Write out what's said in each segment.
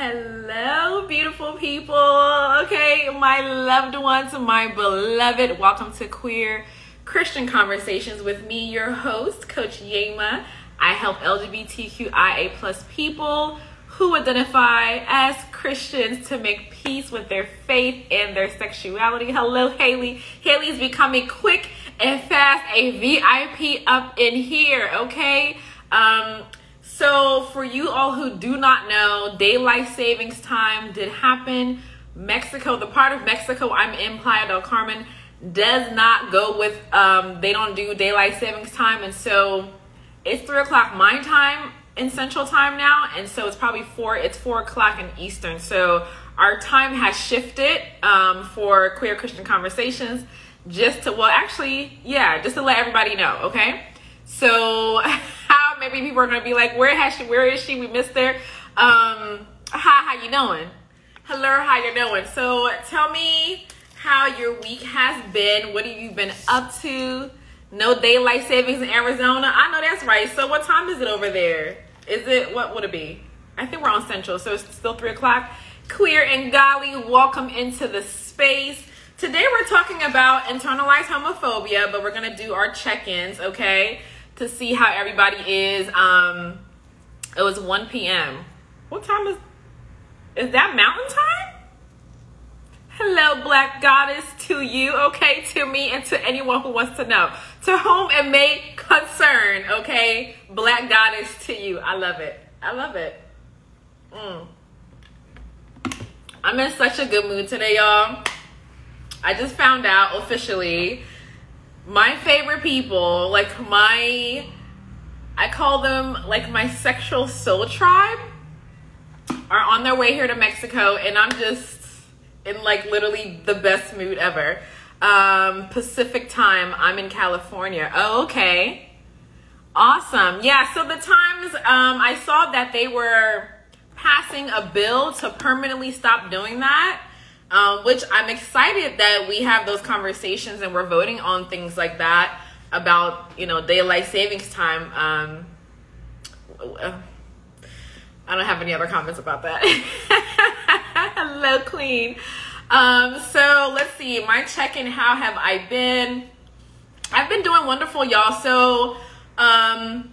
Hello, beautiful people. Okay, my loved ones, my beloved. Welcome to Queer Christian Conversations with me, your host, Coach Yema. I help LGBTQIA plus people who identify as Christians to make peace with their faith and their sexuality. Hello, Haley. Haley's becoming quick and fast a VIP up in here, okay? Um, so, for you all who do not know, daylight savings time did happen. Mexico, the part of Mexico I'm in, Playa del Carmen, does not go with, um, they don't do daylight savings time. And so, it's three o'clock my time in Central Time now, and so it's probably four. It's four o'clock in Eastern. So our time has shifted um, for queer Christian conversations. Just to well, actually, yeah, just to let everybody know. Okay, so how maybe people are gonna be like, where has she? Where is she? We missed her. Um, hi, how you doing? Hello, how you doing? So tell me how your week has been. What have you been up to? No daylight savings in Arizona. I know that's right. So what time is it over there? Is it what would it be? I think we're on Central, so it's still three o'clock. Queer and golly, welcome into the space. Today we're talking about internalized homophobia, but we're gonna do our check-ins, okay, to see how everybody is. Um, it was 1 p.m. What time is? Is that Mountain Time? Hello, Black Goddess, to you, okay, to me, and to anyone who wants to know. To whom it may concern, okay? Black Goddess to you. I love it. I love it. Mm. I'm in such a good mood today, y'all. I just found out officially my favorite people, like my, I call them like my sexual soul tribe, are on their way here to Mexico, and I'm just in like literally the best mood ever. Um, Pacific time, I'm in California. Oh, okay. Awesome. Yeah, so the times um, I saw that they were passing a bill to permanently stop doing that. Um, which I'm excited that we have those conversations and we're voting on things like that about you know daylight savings time. Um, I don't have any other comments about that. Hello, Queen. Um, so let's see, my check-in. How have I been? I've been doing wonderful, y'all. So um,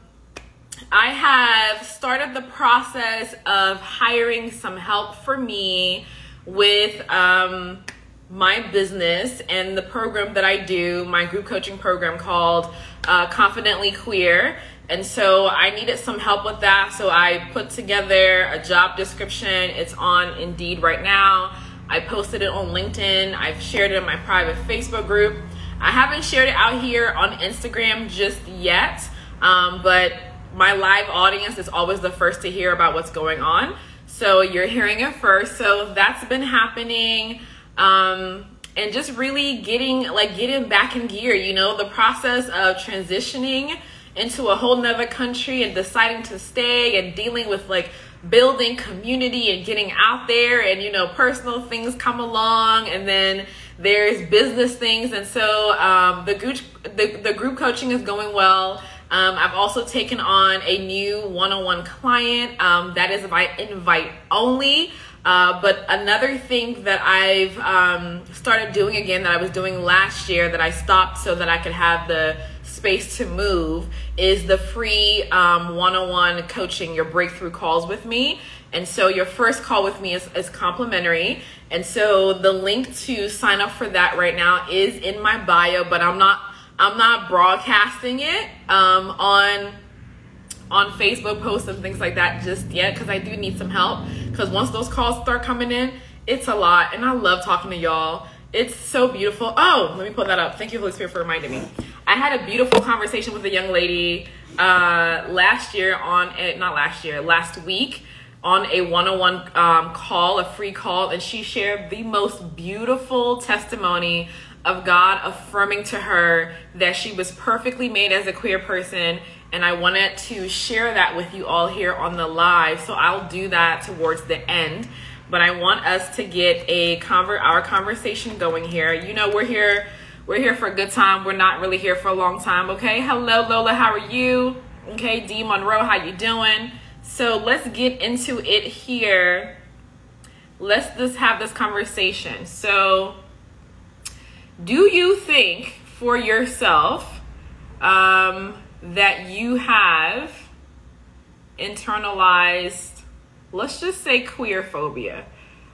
I have started the process of hiring some help for me with um, my business and the program that I do, my group coaching program called uh, Confidently Queer. And so I needed some help with that. So I put together a job description. It's on Indeed right now. I posted it on LinkedIn. I've shared it in my private Facebook group. I haven't shared it out here on Instagram just yet, um, but my live audience is always the first to hear about what's going on. So you're hearing it first. So that's been happening. Um, and just really getting like getting back in gear, you know, the process of transitioning into a whole nother country and deciding to stay and dealing with like building community and getting out there and you know personal things come along and then there's business things and so um, the, group, the, the group coaching is going well um, I've also taken on a new one-on-one client um, that is by invite only. Uh, but another thing that I've um, started doing again that I was doing last year that I stopped so that I could have the space to move is the free um, one-on-one coaching, your breakthrough calls with me. And so your first call with me is, is complimentary. And so the link to sign up for that right now is in my bio, but I'm not I'm not broadcasting it um, on on Facebook posts and things like that just yet because I do need some help. Because once those calls start coming in, it's a lot, and I love talking to y'all. It's so beautiful. Oh, let me pull that up. Thank you, Holy Spirit, for reminding me. I had a beautiful conversation with a young lady uh, last year on it, not last year, last week on a one-on-one um, call, a free call, and she shared the most beautiful testimony of God affirming to her that she was perfectly made as a queer person. And I wanted to share that with you all here on the live. So I'll do that towards the end. But I want us to get a convert our conversation going here. You know, we're here we're here for a good time. We're not really here for a long time, okay? Hello Lola, how are you? Okay, D Monroe, how you doing? So let's get into it here. let's just have this conversation. So, do you think for yourself um, that you have internalized, let's just say queer phobia?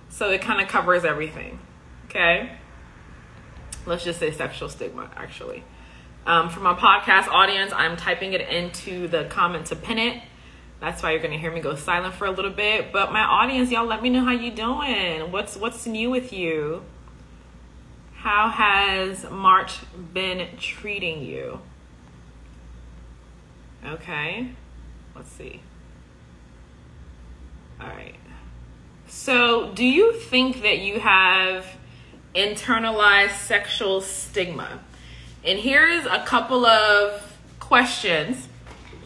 So it kind of covers everything. Okay? Let's just say sexual stigma, actually. Um, for my podcast audience, I'm typing it into the comment to pin it. That's why you're gonna hear me go silent for a little bit. But my audience, y'all, let me know how you doing. What's what's new with you? How has March been treating you? Okay, let's see. All right. So, do you think that you have internalized sexual stigma? And here's a couple of questions.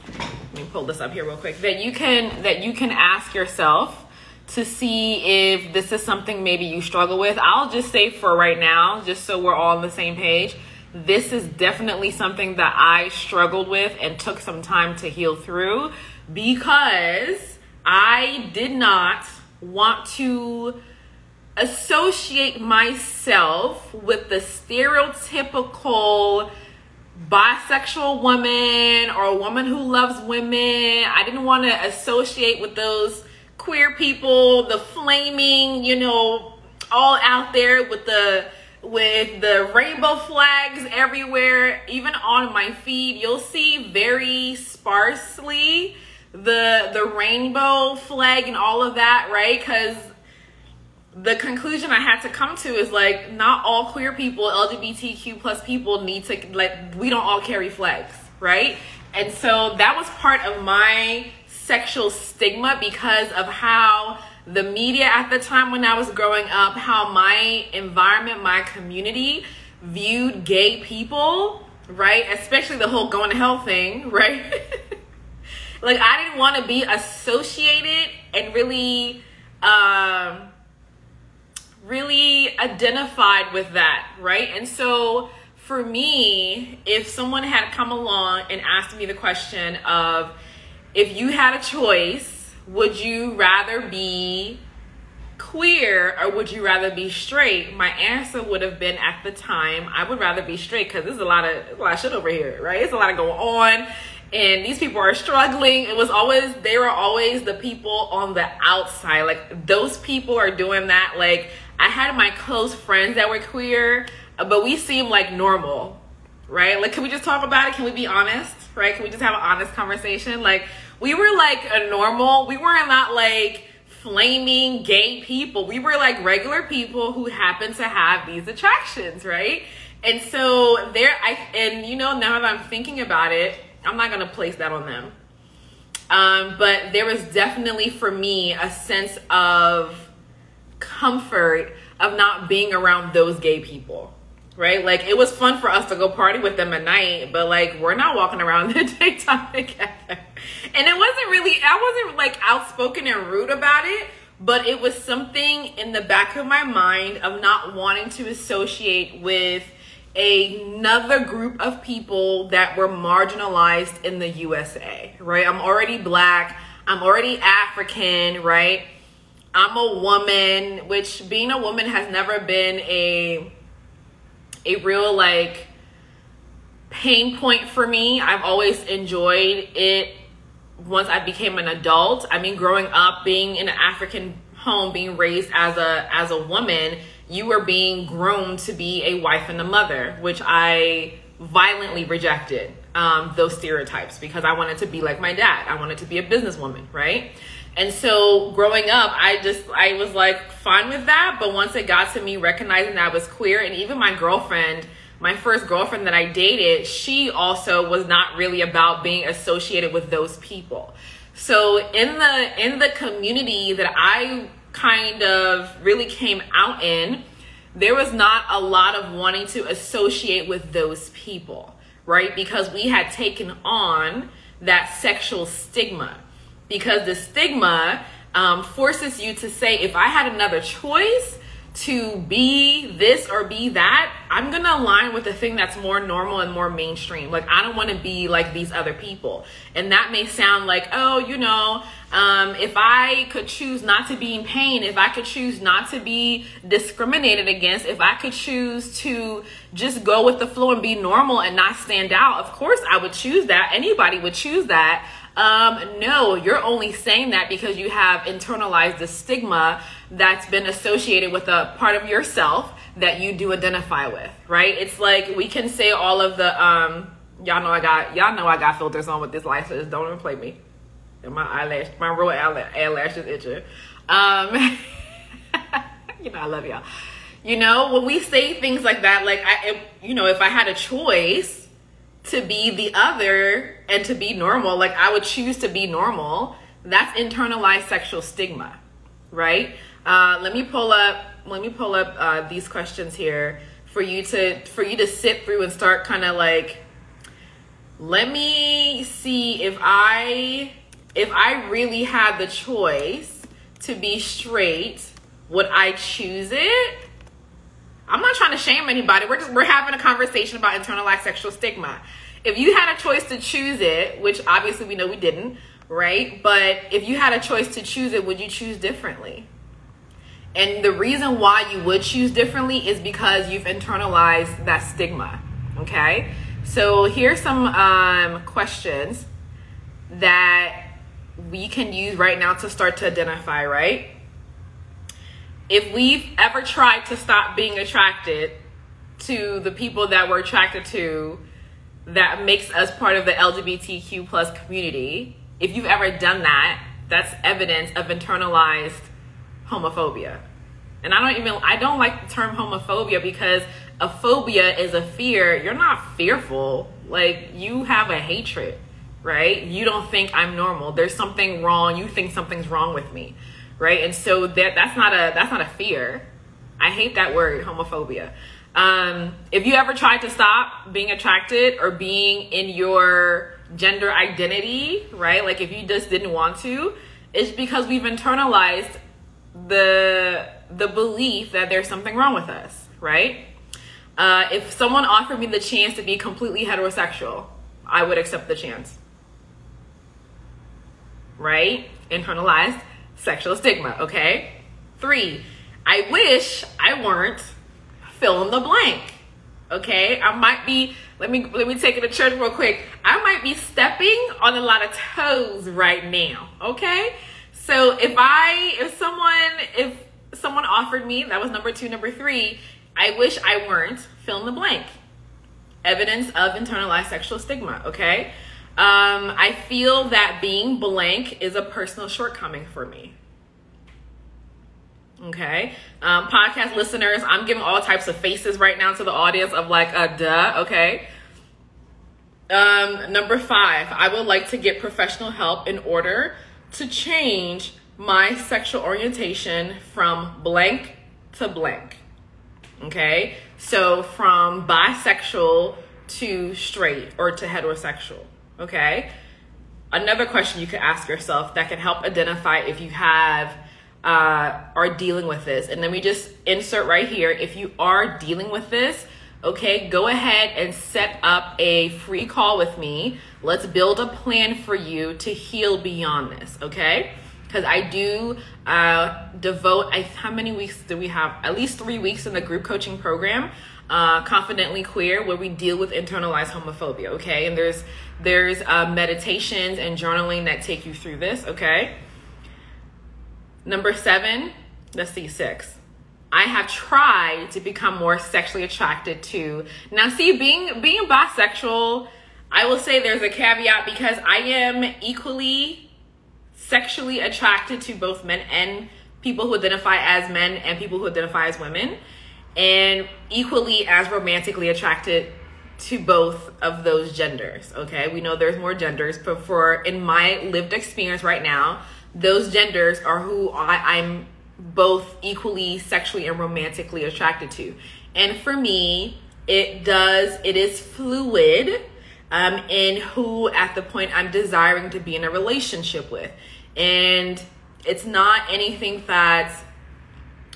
Let me pull this up here real quick that you can that you can ask yourself to see if this is something maybe you struggle with. I'll just say for right now, just so we're all on the same page, this is definitely something that I struggled with and took some time to heal through because I did not want to associate myself with the stereotypical bisexual woman or a woman who loves women. I didn't want to associate with those queer people, the flaming, you know, all out there with the with the rainbow flags everywhere. Even on my feed, you'll see very sparsely the the rainbow flag and all of that, right? Cuz the conclusion I had to come to is like not all queer people, LGBTQ plus people need to like we don't all carry flags, right? And so that was part of my sexual stigma because of how the media at the time when I was growing up, how my environment, my community viewed gay people, right? Especially the whole going to hell thing, right? like I didn't want to be associated and really um really identified with that, right? And so for me, if someone had come along and asked me the question of if you had a choice, would you rather be queer or would you rather be straight? My answer would have been at the time, I would rather be straight because there's a lot of a lot of shit over here, right? It's a lot of going on and these people are struggling. It was always they were always the people on the outside. Like those people are doing that like I had my close friends that were queer, but we seem like normal, right? Like, can we just talk about it? Can we be honest, right? Can we just have an honest conversation? Like, we were like a normal, we were not not like flaming gay people. We were like regular people who happen to have these attractions, right? And so there, I, and you know, now that I'm thinking about it, I'm not gonna place that on them. Um, but there was definitely for me a sense of comfort of not being around those gay people right? Like it was fun for us to go party with them at night, but like we're not walking around the daytime together. And it wasn't really, I wasn't like outspoken and rude about it, but it was something in the back of my mind of not wanting to associate with another group of people that were marginalized in the USA, right? I'm already black, I'm already African, right? I'm a woman, which being a woman has never been a a real like pain point for me. I've always enjoyed it once I became an adult. I mean, growing up, being in an African home, being raised as a as a woman, you were being groomed to be a wife and a mother, which I violently rejected um, those stereotypes because I wanted to be like my dad. I wanted to be a businesswoman, right? And so growing up, I just, I was like fine with that. But once it got to me recognizing that I was queer, and even my girlfriend, my first girlfriend that I dated, she also was not really about being associated with those people. So in the in the community that I kind of really came out in, there was not a lot of wanting to associate with those people, right? Because we had taken on that sexual stigma because the stigma um, forces you to say, if I had another choice to be this or be that, I'm gonna align with the thing that's more normal and more mainstream. Like, I don't wanna be like these other people. And that may sound like, oh, you know, um, if I could choose not to be in pain, if I could choose not to be discriminated against, if I could choose to just go with the flow and be normal and not stand out, of course I would choose that. Anybody would choose that. Um, no, you're only saying that because you have internalized the stigma that's been associated with a part of yourself that you do identify with, right? It's like we can say all of the um y'all know I got y'all know I got filters on with this license. Don't even play me. And my eyelash, my real eyelashes itching. Um you know I love y'all. You know, when we say things like that, like I if, you know, if I had a choice to be the other and to be normal, like I would choose to be normal. That's internalized sexual stigma, right? Uh, let me pull up. Let me pull up uh, these questions here for you to for you to sit through and start kind of like. Let me see if I if I really had the choice to be straight, would I choose it? I'm not trying to shame anybody. We're just we're having a conversation about internalized sexual stigma. If you had a choice to choose it, which obviously we know we didn't, right? But if you had a choice to choose it, would you choose differently? And the reason why you would choose differently is because you've internalized that stigma. Okay? So here's some um, questions that we can use right now to start to identify, right? If we've ever tried to stop being attracted to the people that we're attracted to that makes us part of the LGBTQ plus community, if you've ever done that, that's evidence of internalized homophobia. And I don't even I don't like the term homophobia because a phobia is a fear. You're not fearful. Like you have a hatred, right? You don't think I'm normal. There's something wrong. You think something's wrong with me, right? And so that that's not a that's not a fear. I hate that word, homophobia. Um, if you ever tried to stop being attracted or being in your gender identity, right? Like if you just didn't want to, it's because we've internalized the the belief that there's something wrong with us, right? Uh, if someone offered me the chance to be completely heterosexual, I would accept the chance. Right? Internalized sexual stigma, okay? Three, I wish I weren't fill in the blank. Okay? I might be, let me let me take it to church real quick. I might be stepping on a lot of toes right now. Okay? So if I, if someone, if someone offered me, that was number two, number three, I wish I weren't, fill in the blank. Evidence of internalized sexual stigma, okay? Um, I feel that being blank is a personal shortcoming for me. Okay. Um, podcast listeners, I'm giving all types of faces right now to the audience of like a duh, okay? Um, number five, I would like to get professional help in order to change my sexual orientation from blank to blank. Okay? So from bisexual to straight or to heterosexual. Okay? Another question you could ask yourself that can help identify if you have uh, are dealing with this. And then we just insert right here if you are dealing with this, okay, go ahead and set up a free call with me Let's build a plan for you to heal beyond this, okay? Because I do uh, devote, I, how many weeks do we have? At least three weeks in the group coaching program, uh, Confidently Queer, where we deal with internalized homophobia, okay? And there's there's uh, meditations and journaling that take you through this, okay? Number seven, let's see, six. I have tried to become more sexually attracted to. Now, see, being being bisexual I will say there's a caveat because I am equally sexually attracted to both men and people who identify as men and people who identify as women, and equally as romantically attracted to both of those genders. Okay, we know there's more genders, but for in my lived experience right now, those genders are who I, I'm both equally sexually and romantically attracted to. And for me, it does, it is fluid um, and who at the point I'm desiring to be in a relationship with. And it's not anything that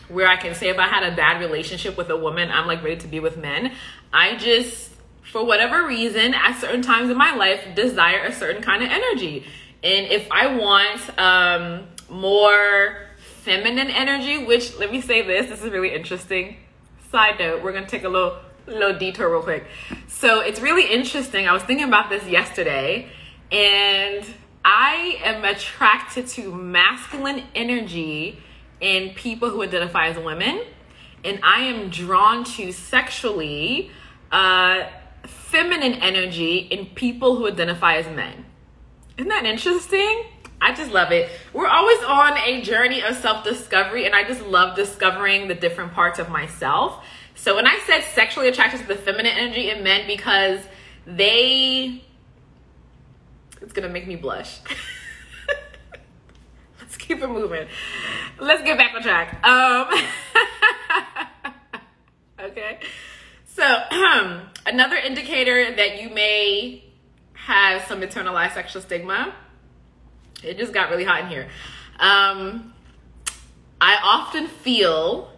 where I can say if I had a bad relationship with a woman, I'm like ready to be with men. I just, for whatever reason, at certain times in my life, desire a certain kind of energy. And if I want um, more feminine energy, which let me say this, this is really interesting. Side note, we're gonna take a little little detour real quick. So it's really interesting. I was thinking about this yesterday, and I am attracted to masculine energy in people who identify as women, and I am drawn to sexually uh, feminine energy in people who identify as men. Isn't that interesting? I just love it. We're always on a journey of self discovery, and I just love discovering the different parts of myself. So, when I said sexually attracted to the feminine energy in men, because they, it's gonna make me blush. Let's keep it moving. Let's get back on track. Um, okay. So, another indicator that you may have some internalized sexual stigma it just got really hot in here. Um, I often feel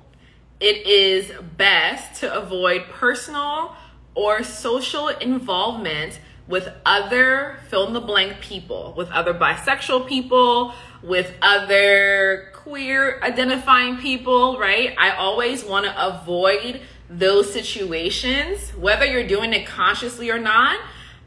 it is best to avoid personal or social involvement with other fill in the blank people, with other bisexual people, with other queer identifying people, right? I always want to avoid those situations, whether you're doing it consciously or not.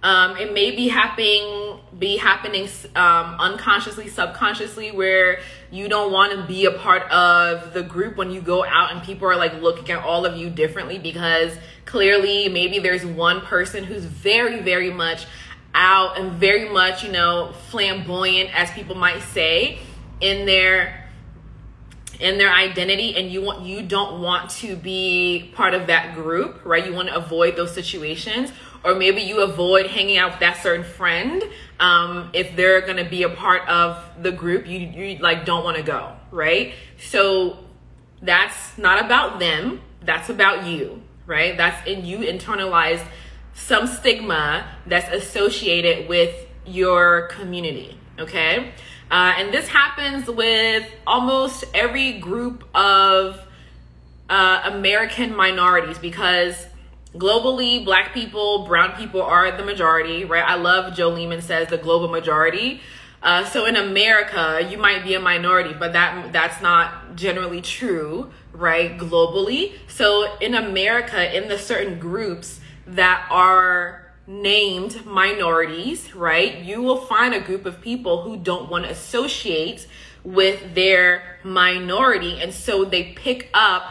Um, it may be happening be happening um, unconsciously, subconsciously, where you don't want to be a part of the group when you go out and people are like looking at all of you differently because clearly maybe there's one person who's very, very much out and very much, you know, flamboyant, as people might say, in their in their identity. And you want you don't want to be part of that group right? You want to avoid those situations or maybe you avoid hanging out with that certain friend um, if they're going to be a part of the group you, you like don't want to go right? So that's not about them that's about you right? That's in you internalized some stigma that's associated with your community okay? Uh, and this happens with almost every group of uh, american minorities because globally, black people, brown people are the majority, right? I love Joe Lehman says the global majority. Uh, so in America, you might be a minority, but that that's not generally true, right? Globally. So in America, in the certain groups that are named minorities, right? You will find a group of people who don't want to associate with their minority, and so they pick up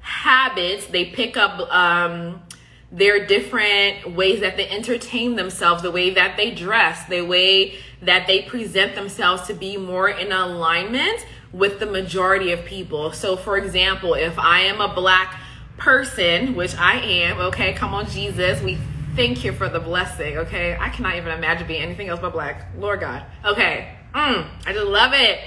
habits. They pick up um, their different ways that they entertain themselves, the way that they dress, the way that they present themselves to be more in alignment with the majority of people. So, for example, if I am a black person, which I am, okay, come on, Jesus, we thank you for the blessing, okay? I cannot even imagine being anything else but black. Lord God. Okay, mm, I just love it.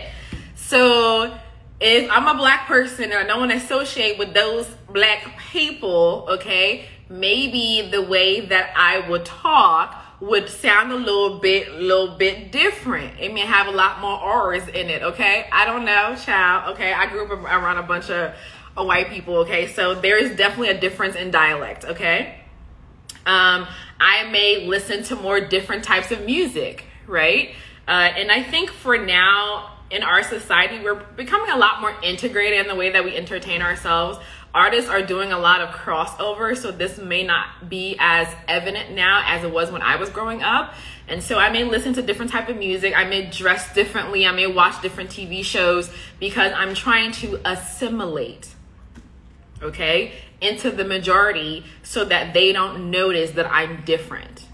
So, if I'm a black person and I don't want to associate with those black people, okay, maybe the way that I would talk would sound a little bit little bit different. It may have a lot more R's in it, okay? I don't know, child. Okay, I grew up around a bunch of, white people, okay? So there is definitely a difference in dialect, okay? Um, I may listen to more different types of music, right? Uh, and I think for now in our society, we're becoming a lot more integrated in the way that we entertain ourselves artists are doing a lot of crossover so this may not be as evident now as it was when i was growing up. And so i may listen to different type of music i may dress differently i may watch different tv shows because i'm trying to assimilate okay into the majority so that they don't notice that i'm different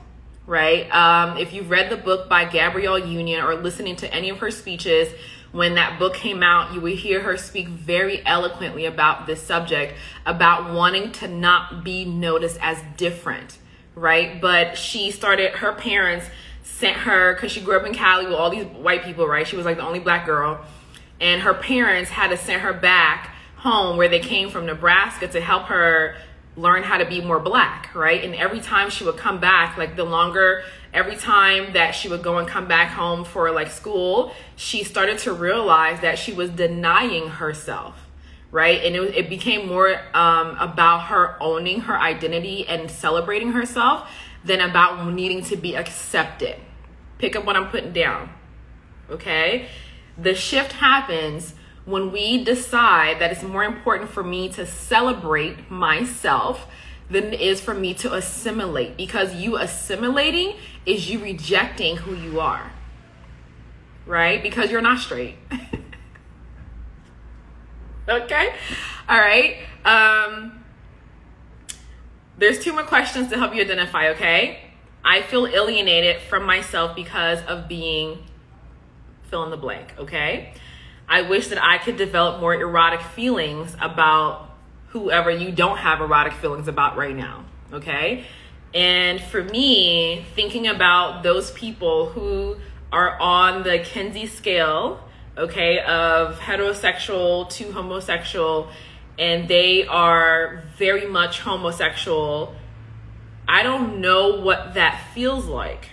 right? Um, if you've read the book by gabrielle union or listening to any of her speeches when that book came out, you would hear her speak very eloquently about this subject, about wanting to not be noticed as different, right? But she started, her parents sent her, because she grew up in Cali with all these white people, right? She was like the only black girl. And her parents had to send her back home where they came from Nebraska to help her learn how to be more black, right? And every time she would come back, like the longer every time that she would go and come back home for like school, she started to realize that she was denying herself, right? And it, it became more um, about her owning her identity and celebrating herself than about needing to be accepted. Pick up what I'm putting down, okay? The shift happens when we decide that it's more important for me to celebrate myself than it is for me to assimilate. Because you assimilating is you rejecting who you are. Right? Because you're not straight. Okay? All right um there's two more questions to help you identify okay? I feel alienated from myself because of being fill in the blank okay i wish that i could develop more erotic feelings about whoever you don't have erotic feelings about right now. Okay. And for me, thinking about those people who are on the Kinsey scale, okay, of heterosexual to homosexual, and they are very much homosexual, I don't know what that feels like,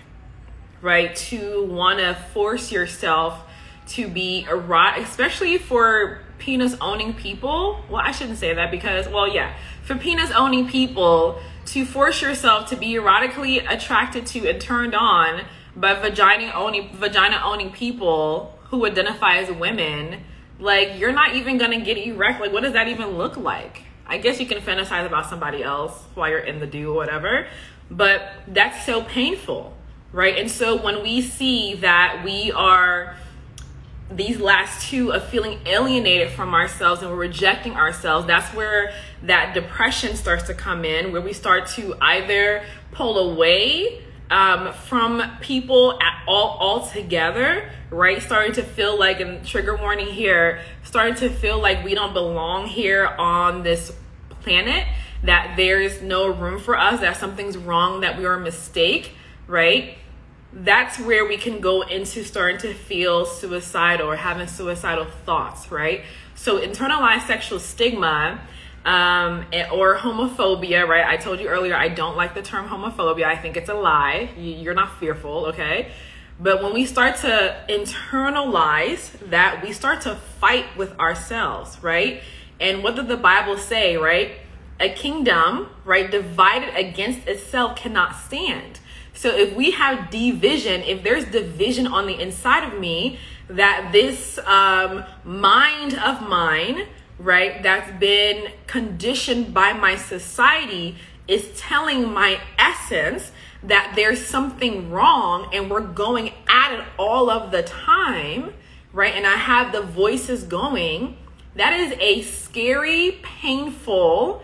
right? To want to force yourself to be erotic, especially for penis owning people. Well, I shouldn't say that because, well, yeah, for penis owning people to force yourself to be erotically attracted to and turned on by vagina owning vagina owning people who identify as women, like you're not even gonna get erect. Like, what does that even look like? I guess you can fantasize about somebody else while you're in the do or whatever, but that's so painful, right? And so when we see that we are these last two of feeling alienated from ourselves and we're rejecting ourselves, that's where that depression starts to come in, where we start to either pull away um, from people at all altogether, right? Starting to feel like, and trigger warning here, starting to feel like we don't belong here on this planet, that there's no room for us, that something's wrong, that we are a mistake, right? That's where we can go into starting to feel suicidal or having suicidal thoughts, right? So, internalized sexual stigma um, or homophobia, right? I told you earlier, I don't like the term homophobia. I think it's a lie. You're not fearful, okay? But when we start to internalize that, we start to fight with ourselves, right? And what did the Bible say, right? A kingdom, right, divided against itself cannot stand. So if we have division, if there's division on the inside of me, that this um, mind of mine, right, that's been conditioned by my society is telling my essence that there's something wrong and we're going at it all of the time, right? And I have the voices going. That is a scary, painful,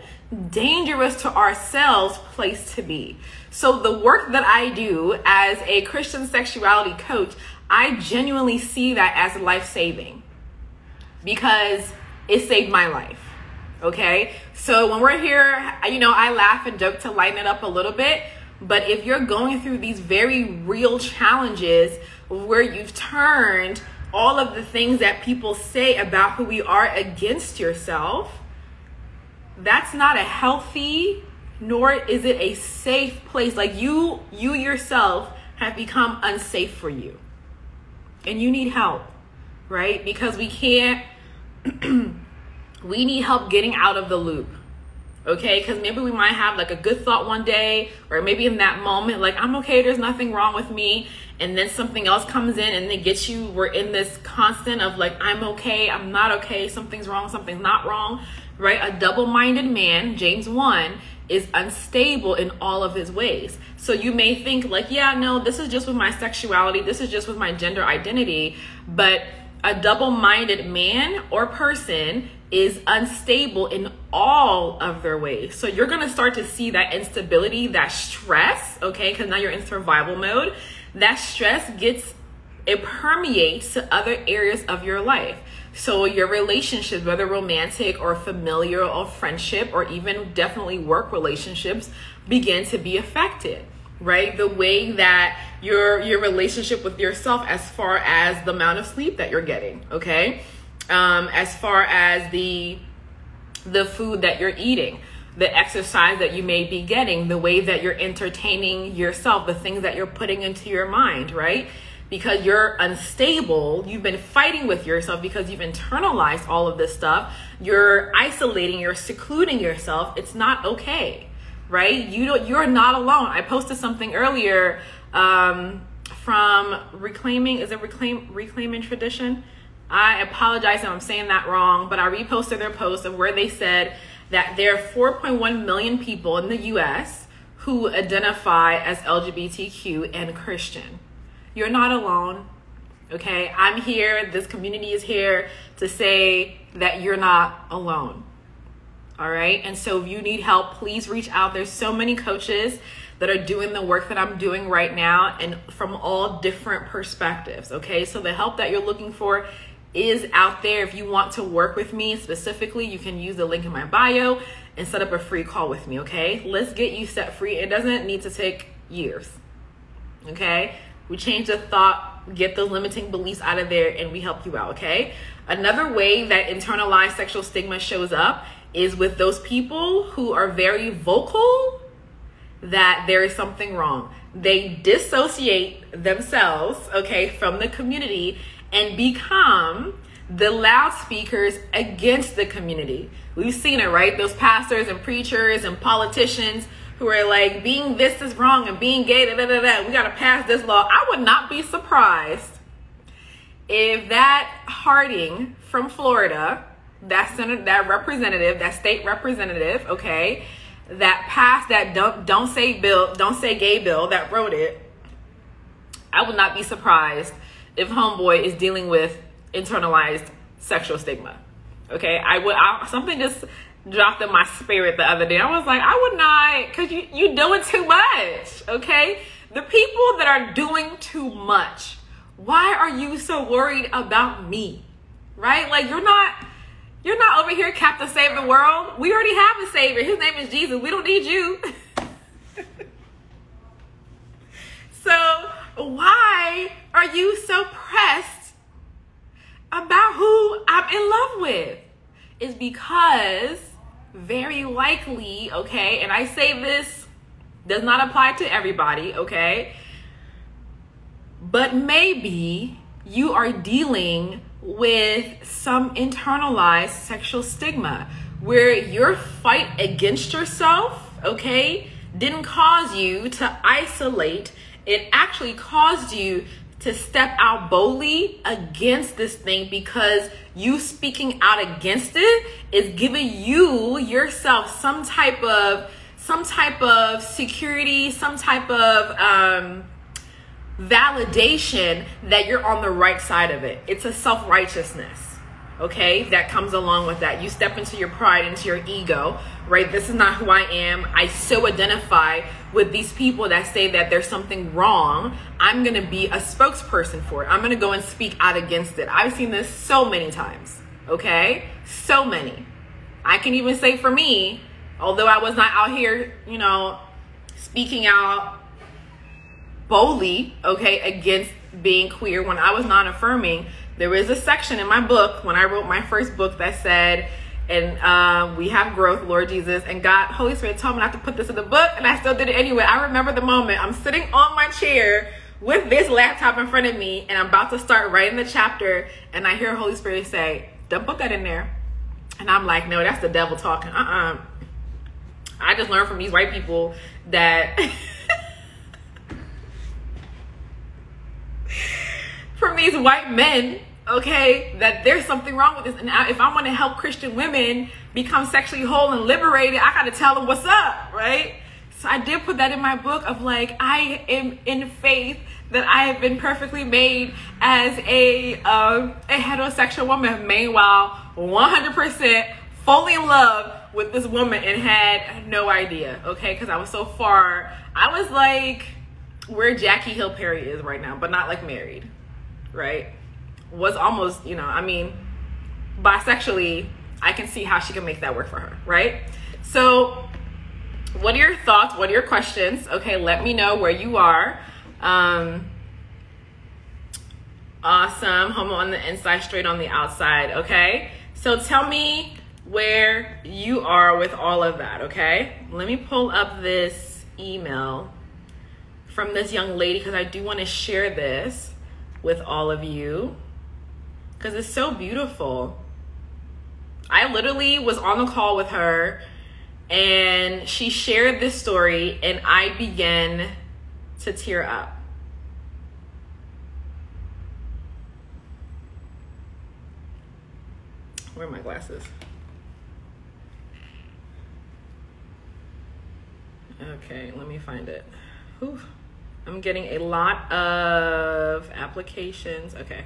dangerous to ourselves place to be. So, the work that I do as a Christian sexuality coach, I genuinely see that as life saving because it saved my life. Okay. So, when we're here, you know, I laugh and joke to lighten it up a little bit. But if you're going through these very real challenges where you've turned all of the things that people say about who we are against yourself, that's not a healthy nor is it a safe place. Like you you yourself have become unsafe for you. And you need help right? Because we can't we need help getting out of the loop okay? Because maybe we might have like a good thought one day or maybe in that moment like i'm okay there's nothing wrong with me. And then something else comes in and it gets you we're in this constant of like i'm okay i'm not okay something's wrong something's not wrong right? A double minded man, James 1, is unstable in all of his ways. So you may think, like, yeah, no, this is just with my sexuality, this is just with my gender identity. But a double minded man or person is unstable in all of their ways. So you're gonna start to see that instability, that stress, okay, because now you're in survival mode. That stress gets, it permeates to other areas of your life. So your relationships, whether romantic or familiar or friendship or even definitely work relationships, begin to be affected right? The way that your your relationship with yourself as far as the amount of sleep that you're getting okay? Um as far as the the food that you're eating the exercise that you may be getting the way that you're entertaining yourself the things that you're putting into your mind right because you're unstable, you've been fighting with yourself because you've internalized all of this stuff, you're isolating, you're secluding yourself, it's not okay, right? You don't, you're not alone. I posted something earlier um, from reclaiming, is it reclaim reclaiming tradition? I apologize if I'm saying that wrong, but I reposted their post of where they said that there are 4.1 million people in the US who identify as LGBTQ and Christian. You're not alone. Okay, I'm here, this community is here to say that you're not alone. All right, and so if you need help, please reach out. There's so many coaches that are doing the work that I'm doing right now and from all different perspectives. Okay, so the help that you're looking for is out there. If you want to work with me specifically, you can use the link in my bio and set up a free call with me. Okay, let's get you set free. It doesn't need to take years. Okay, we change the thought, get those limiting beliefs out of there, and we help you out, okay? Another way that internalized sexual stigma shows up is with those people who are very vocal that there is something wrong. They dissociate themselves, okay, from the community and become the loudspeakers against the community. We've seen it, right? Those pastors and preachers and politicians who are like being this is wrong and being gay, da, da, da, da. we got to pass this law. I would not be surprised if that Harding from Florida, that senator, that representative, that state representative, okay, that passed that don't don't say bill, don't say gay bill that wrote it. I would not be surprised if homeboy is dealing with internalized sexual stigma. Okay, I would I, something just dropped in my spirit the other day. I was like, I would not, because you, you doing too much, okay? The people that are doing too much, why are you so worried about me? Right? Like you're not you're not over here Captain Save the World. We already have a savior. His name is Jesus. We don't need you. so why are you so pressed about who I'm in love with? Is because very likely, okay, and I say this does not apply to everybody, okay, but maybe you are dealing with some internalized sexual stigma where your fight against yourself, okay, didn't cause you to isolate, it actually caused you to step out boldly against this thing because you speaking out against it is giving you yourself some type of some type of security some type of um, validation that you're on the right side of it. It's a self-righteousness okay that comes along with that. You step into your pride into your ego right? This is not who i am. I so identify with these people that say that there's something wrong. I'm gonna be a spokesperson for it. I'm gonna go and speak out against it. I've seen this so many times okay? So many. I can even say for me although i was not out here you know speaking out boldly okay against being queer when i was non-affirming there is a section in my book when I wrote my first book that said, and uh, we have growth, Lord Jesus, and God, Holy Spirit told me not to put this in the book, and I still did it anyway. I remember the moment I'm sitting on my chair with this laptop in front of me, and I'm about to start writing the chapter, and I hear Holy Spirit say, "Don't put that in there," and I'm like, "No, that's the devil talking." Uh-uh. I just learned from these white people that. from these white men, okay, that there's something wrong with this. And if I want to help Christian women become sexually whole and liberated, I got to tell them what's up, right? So I did put that in my book of like, I am in faith that I have been perfectly made as a uh, a heterosexual woman. Meanwhile, 100% fully in love with this woman and had no idea, okay? Because I was so far, I was like where Jackie Hill Perry is right now, but not like married right, was almost, you know, I mean, bisexually, I can see how she can make that work for her, right? So, what are your thoughts? What are your questions? Okay, let me know where you are. Um, awesome. Homo on the inside, straight on the outside. Okay, so tell me where you are with all of that. Okay, let me pull up this email from this young lady because I do want to share this with all of you because it's so beautiful. I literally was on the call with her and she shared this story, and I began to tear up. Where are my glasses? Okay, let me find it. Whew. I'm getting a lot of applications. Okay.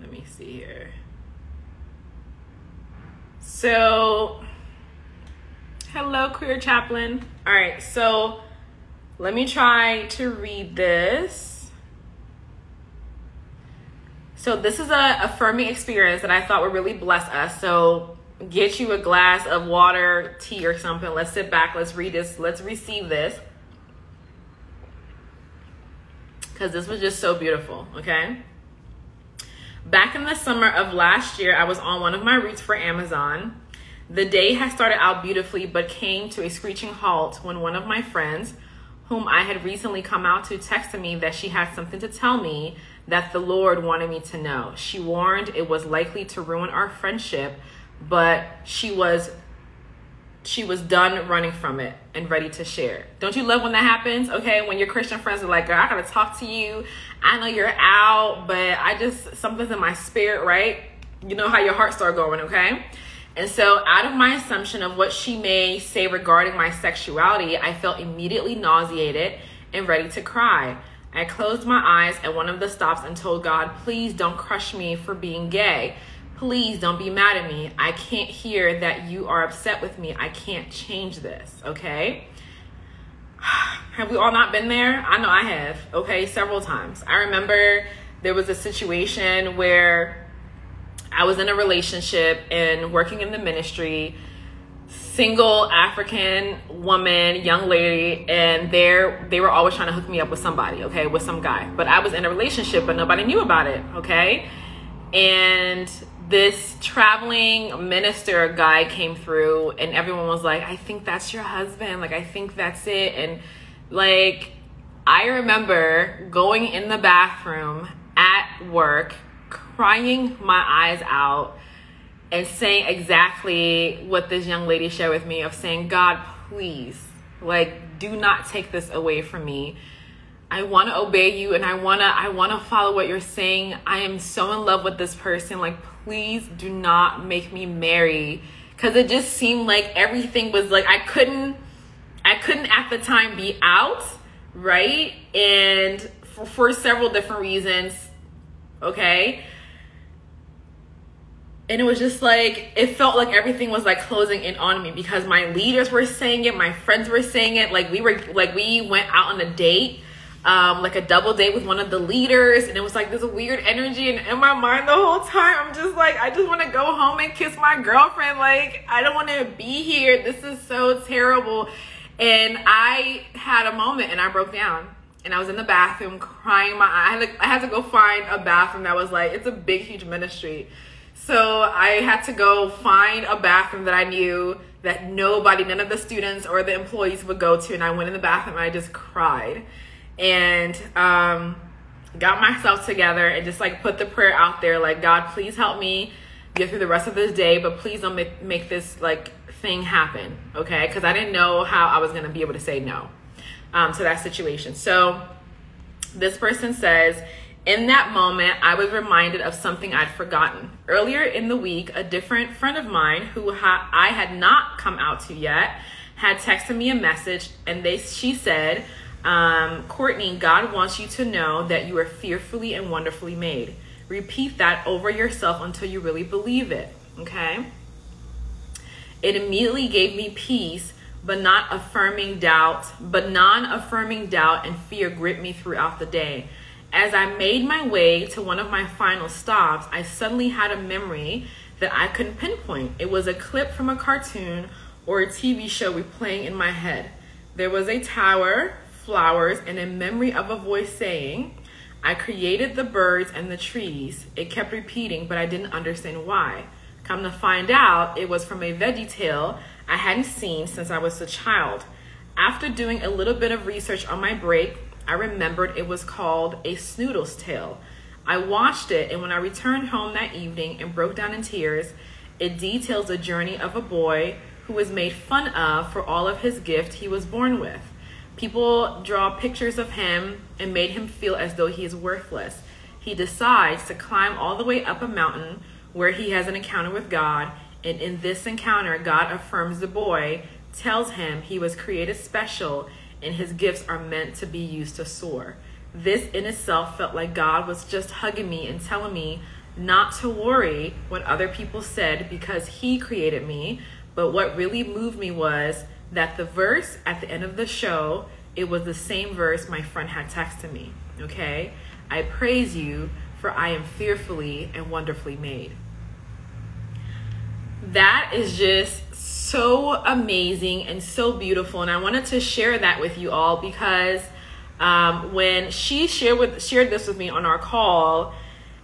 Let me see here. So, hello, queer chaplain. All right, so let me try to read this. So, this is a affirming experience that I thought would really bless us. So, get you a glass of water, tea, or something. Let's sit back. Let's read this. Let's receive this. Because this was just so beautiful, okay? Back in the summer of last year, I was on one of my routes for Amazon. The day had started out beautifully, but came to a screeching halt when one of my friends, whom I had recently come out to, texted me that she had something to tell me that the Lord wanted me to know. She warned it was likely to ruin our friendship, but she was she was done running from it and ready to share. Don't you love when that happens? Okay, when your Christian friends are like, Girl, I gotta talk to you. I know you're out, but I just something's in my spirit, right? You know how your heart start going, okay? And so, out of my assumption of what she may say regarding my sexuality, I felt immediately nauseated and ready to cry. I closed my eyes at one of the stops and told God, Please don't crush me for being gay. Please don't be mad at me. I can't hear that you are upset with me. I can't change this, okay? Have we all not been there? I know I have, okay, several times. I remember there was a situation where I was in a relationship and working in the ministry, single African woman, young lady, and they they were always trying to hook me up with somebody, okay, with some guy. But I was in a relationship, but nobody knew about it, okay? And this traveling minister guy came through and everyone was like i think that's your husband. Like i think that's it. And like i remember going in the bathroom at work crying my eyes out and saying exactly what this young lady shared with me of saying god please like do not take this away from me I want to obey you and I want to I want to follow what you're saying. I am so in love with this person. Like please do not make me marry cuz it just seemed like everything was like I couldn't I couldn't at the time be out, right? And for, for several different reasons. Okay? and it was just like it felt like everything was like closing in on me because my leaders were saying it my friends were saying it like we were like we went out on a date um, like a double date with one of the leaders, and it was like this weird energy. And in my mind, the whole time, I'm just like, I just want to go home and kiss my girlfriend. Like, I don't want to be here. This is so terrible. And I had a moment, and I broke down. And I was in the bathroom crying my I had to, I had to go find a bathroom that was like it's a big huge ministry. So I had to go find a bathroom that I knew that nobody, none of the students or the employees would go to. And I went in the bathroom and I just cried and um, got myself together and just like put the prayer out there like god please help me get through the rest of this day but please don't make, make this like thing happen okay? Because i didn't know how i was to be able to say no um, to that situation. So this person says in that moment i was reminded of something i'd forgotten. Earlier in the week a different friend of mine who ha- i had not come out to yet had texted me a message and they she said um, Courtney, God wants you to know that you are fearfully and wonderfully made. Repeat that over yourself until you really believe it. Okay? It immediately gave me peace, but not affirming doubt, but non affirming doubt and fear gripped me throughout the day. As I made my way to one of my final stops, I suddenly had a memory that I couldn't pinpoint. It was a clip from a cartoon or a TV show replaying in my head. There was a tower flowers, and in memory of a voice saying, I created the birds and the trees. It kept repeating, but I didn't understand why. Come to find out, it was from a veggie tale I hadn't seen since I was a child. After doing a little bit of research on my break, I remembered it was called A Snoodle's Tale. I watched it, and when I returned home that evening and broke down in tears, it details the journey of a boy who was made fun of for all of his gift he was born with. People draw pictures of him and made him feel as though he is worthless. He decides to climb all the way up a mountain where he has an encounter with God, and in this encounter, God affirms the boy, tells him he was created special, and his gifts are meant to be used to soar. This in itself felt like God was just hugging me and telling me not to worry what other people said because He created me. But what really moved me was that the verse at the end of the show, it was the same verse my friend had texted me. Okay? I praise you, for I am fearfully and wonderfully made. That is just so amazing and so beautiful. And I wanted to share that with you all because um, when she shared with shared this with me on our call,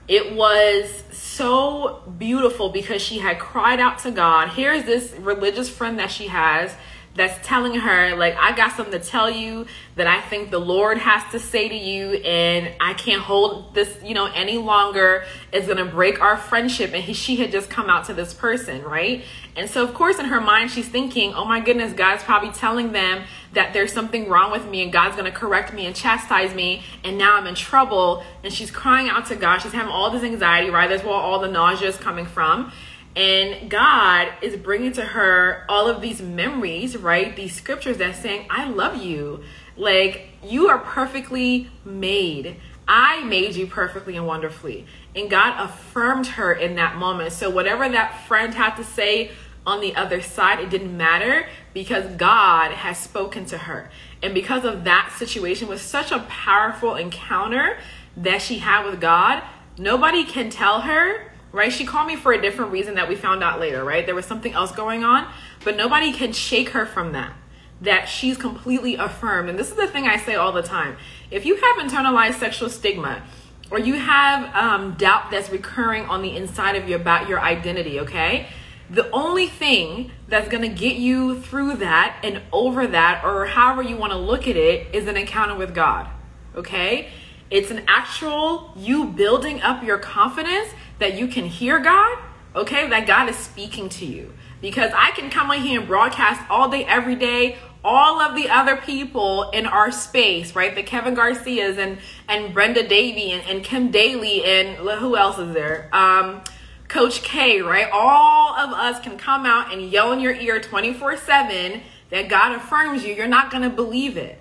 it was so beautiful because she had cried out to God. Here's this religious friend that she has that's telling her like I got something to tell you that I think the Lord has to say to you and I can't hold this, you know, any longer. It's to break our friendship and he, she had just come out to this person, right? And so of course in her mind she's thinking, "Oh my goodness, God's probably telling them that there's something wrong with me and God's to correct me and chastise me and now I'm in trouble." And she's crying out to God. She's having all this anxiety, right? That's where all the nausea is coming from. And God is bringing to her all of these memories, right? These scriptures that's saying, I love you. Like, you are perfectly made. I made you perfectly and wonderfully. And God affirmed her in that moment. So, whatever that friend had to say on the other side, it didn't matter because God has spoken to her. And because of that situation was such a powerful encounter that she had with God, nobody can tell her right? She called me for a different reason that we found out later, right? There was something else going on, but nobody can shake her from that. That she's completely affirmed. And this is the thing I say all the time. If you have internalized sexual stigma, or you have um, doubt that's recurring on the inside of you about your identity, okay? The only thing that's gonna get you through that and over that, or however you wanna look at it, is an encounter with God, okay? It's an actual you building up your confidence that you can hear God, okay? That God is speaking to you. Because I can come on here and broadcast all day, every day, all of the other people in our space, right? The Kevin Garcias and and Brenda Davy and, and Kim Daly and who else is there? Um, Coach K, right? All of us can come out and yell in your ear 24 7 that God affirms you. You're not going to believe it,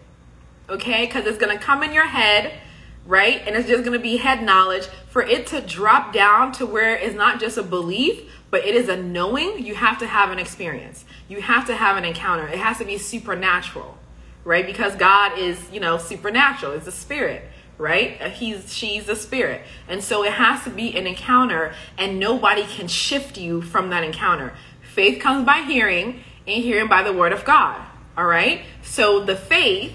okay? Because it's going to come in your head right? And it's just going to be head knowledge. For it to drop down to where it's not just a belief, but it is a knowing, you have to have an experience. You have to have an encounter. It has to be supernatural, right? Because God is, you know, supernatural. It's a spirit, right? Uh, he's she's a spirit. And so it has to be an encounter and nobody can shift you from that encounter. Faith comes by hearing and hearing by the word of God. All right? So the faith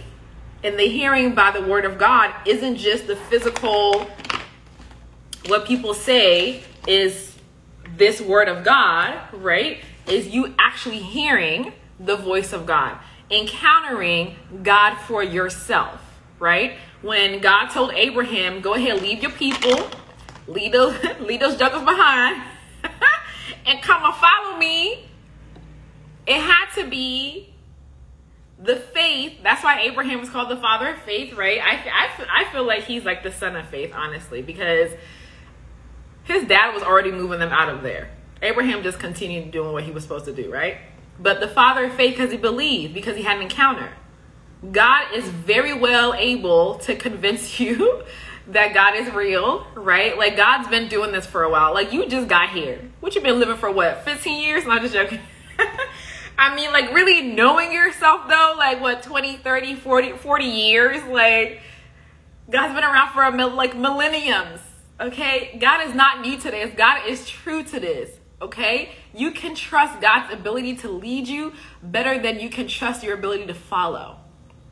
and the hearing by the word of God isn't just the physical, what people say is this word of God, right? Is you actually hearing the voice of God, encountering God for yourself, right? When God told Abraham, go ahead, leave your people, leave those, leave those juggers behind, and come and follow me, it had to be the faith that's why abraham was called the father of faith right? I, I, I feel like he's like the son of faith honestly because his dad was already moving them out of there. Abraham just continued doing what he was supposed to do right? But the father of faith because he believed because he had an encounter. God is very well able to convince you that god is real right? Like god's been doing this for a while. Like you just got here. What you been living for what 15 years? Not just joking I mean, like really knowing yourself though, like what 20, 30, 40, 40 years, like God's been around for a like millenniums. Okay? God is not new to this. God is true to this. Okay? You can trust God's ability to lead you better than you can trust your ability to follow.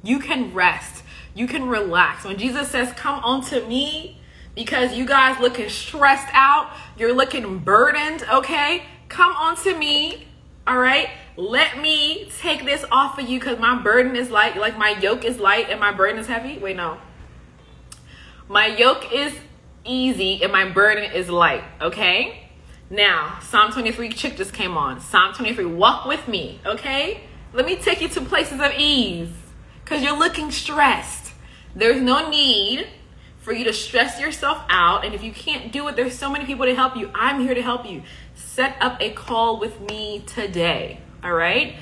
You can rest. You can relax. When Jesus says, "Come unto me," because you guys looking stressed out, you're looking burdened, okay? Come unto me All right. Let me take this off of you because my burden is light. Like my yoke is light and my burden is heavy. Wait, no. My yoke is easy and my burden is light. Okay. Now, Psalm 23 chick just came on. Psalm 23, walk with me. Okay. Let me take you to places of ease because you're looking stressed. There's no need for you to stress yourself out. And if you can't do it, there's so many people to help you. I'm here to help you. Set up a call with me today. All right.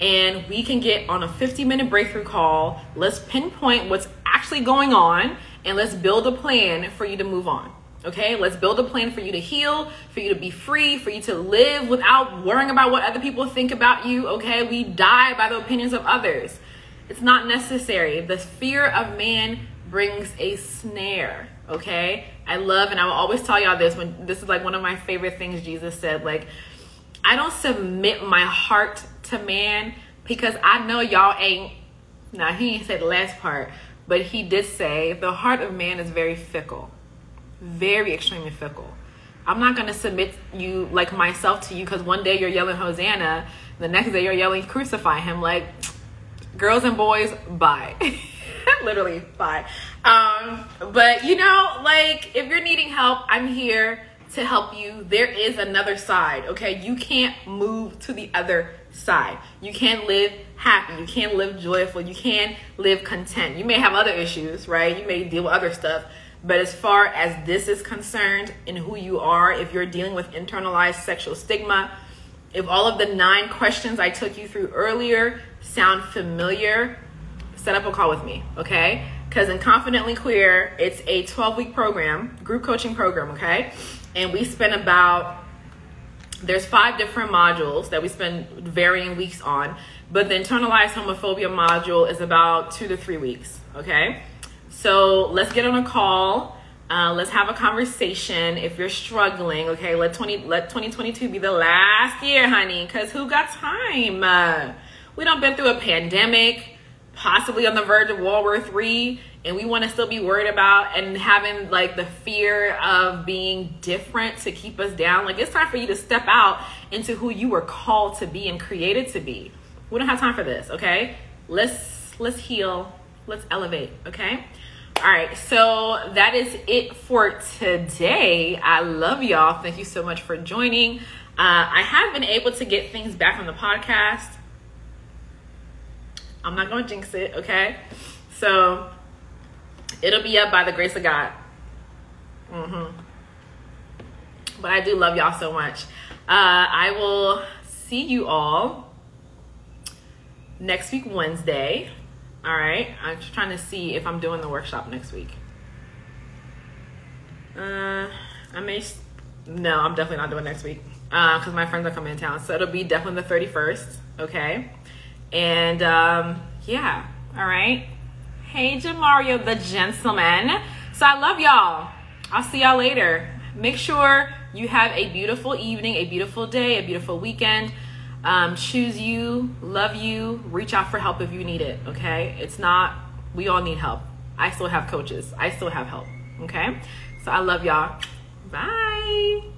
And we can get on a 50 minute breakthrough call. Let's pinpoint what's actually going on and let's build a plan for you to move on. Okay, let's build a plan for you to heal, for you to be free, for you to live without worrying about what other people think about you. Okay, we die by the opinions of others. It's not necessary. The fear of man brings a snare. Okay, I love and I will always tell y'all this when this is like one of my favorite things Jesus said. Like, I don't submit my heart to man because I know y'all ain't. Now he ain't said the last part, but he did say the heart of man is very fickle very extremely fickle. I'm not going to submit you like myself to you because one day you're yelling Hosanna, the next day you're yelling crucify him. Like, girls and boys, bye. Literally, bye. Um, but you know, like, if you're needing help, I'm here to help you. There is another side, okay? You can't move to the other side. You can't live happy. You can't live joyful. You can't live content. You may have other issues, right? You may deal with other stuff but as far as this is concerned in who you are, if you're dealing with internalized sexual stigma, if all of the nine questions I took you through earlier sound familiar, set up a call with me, okay? Because in Confidently Queer, it's a 12 week program, group coaching program, okay? And we spend about, there's five different modules that we spend varying weeks on, but the internalized homophobia module is about two to three weeks, okay? So let's get on a call. Uh, let's have a conversation. If you're struggling, okay, let 20 let 2022 be the last year, honey. Cause who got time? Uh, we don't been through a pandemic, possibly on the verge of World War Three, and we want to still be worried about and having like the fear of being different to keep us down. Like it's time for you to step out into who you were called to be and created to be. We don't have time for this, okay? Let's let's heal. Let's elevate, okay? All right, so that is it for today. I love y'all. Thank you so much for joining. Uh, I have been able to get things back on the podcast. I'm not going to jinx it, okay? So it'll be up by the grace of God. Mm-hmm. But I do love y'all so much. Uh, I will see you all next week, Wednesday. All right. I'm just trying to see if I'm doing the workshop next week. Uh, I may. No, I'm definitely not doing next week because uh, my friends are coming in town. So it'll be definitely the 31st. Okay. And um, yeah. All right. Hey, Jamario, the gentleman. So I love y'all. I'll see y'all later. Make sure you have a beautiful evening, a beautiful day, a beautiful weekend um, choose you, love you, reach out for help if you need it, okay? It's not, we all need help. I still have coaches, I still have help, okay? So I love y'all. Bye.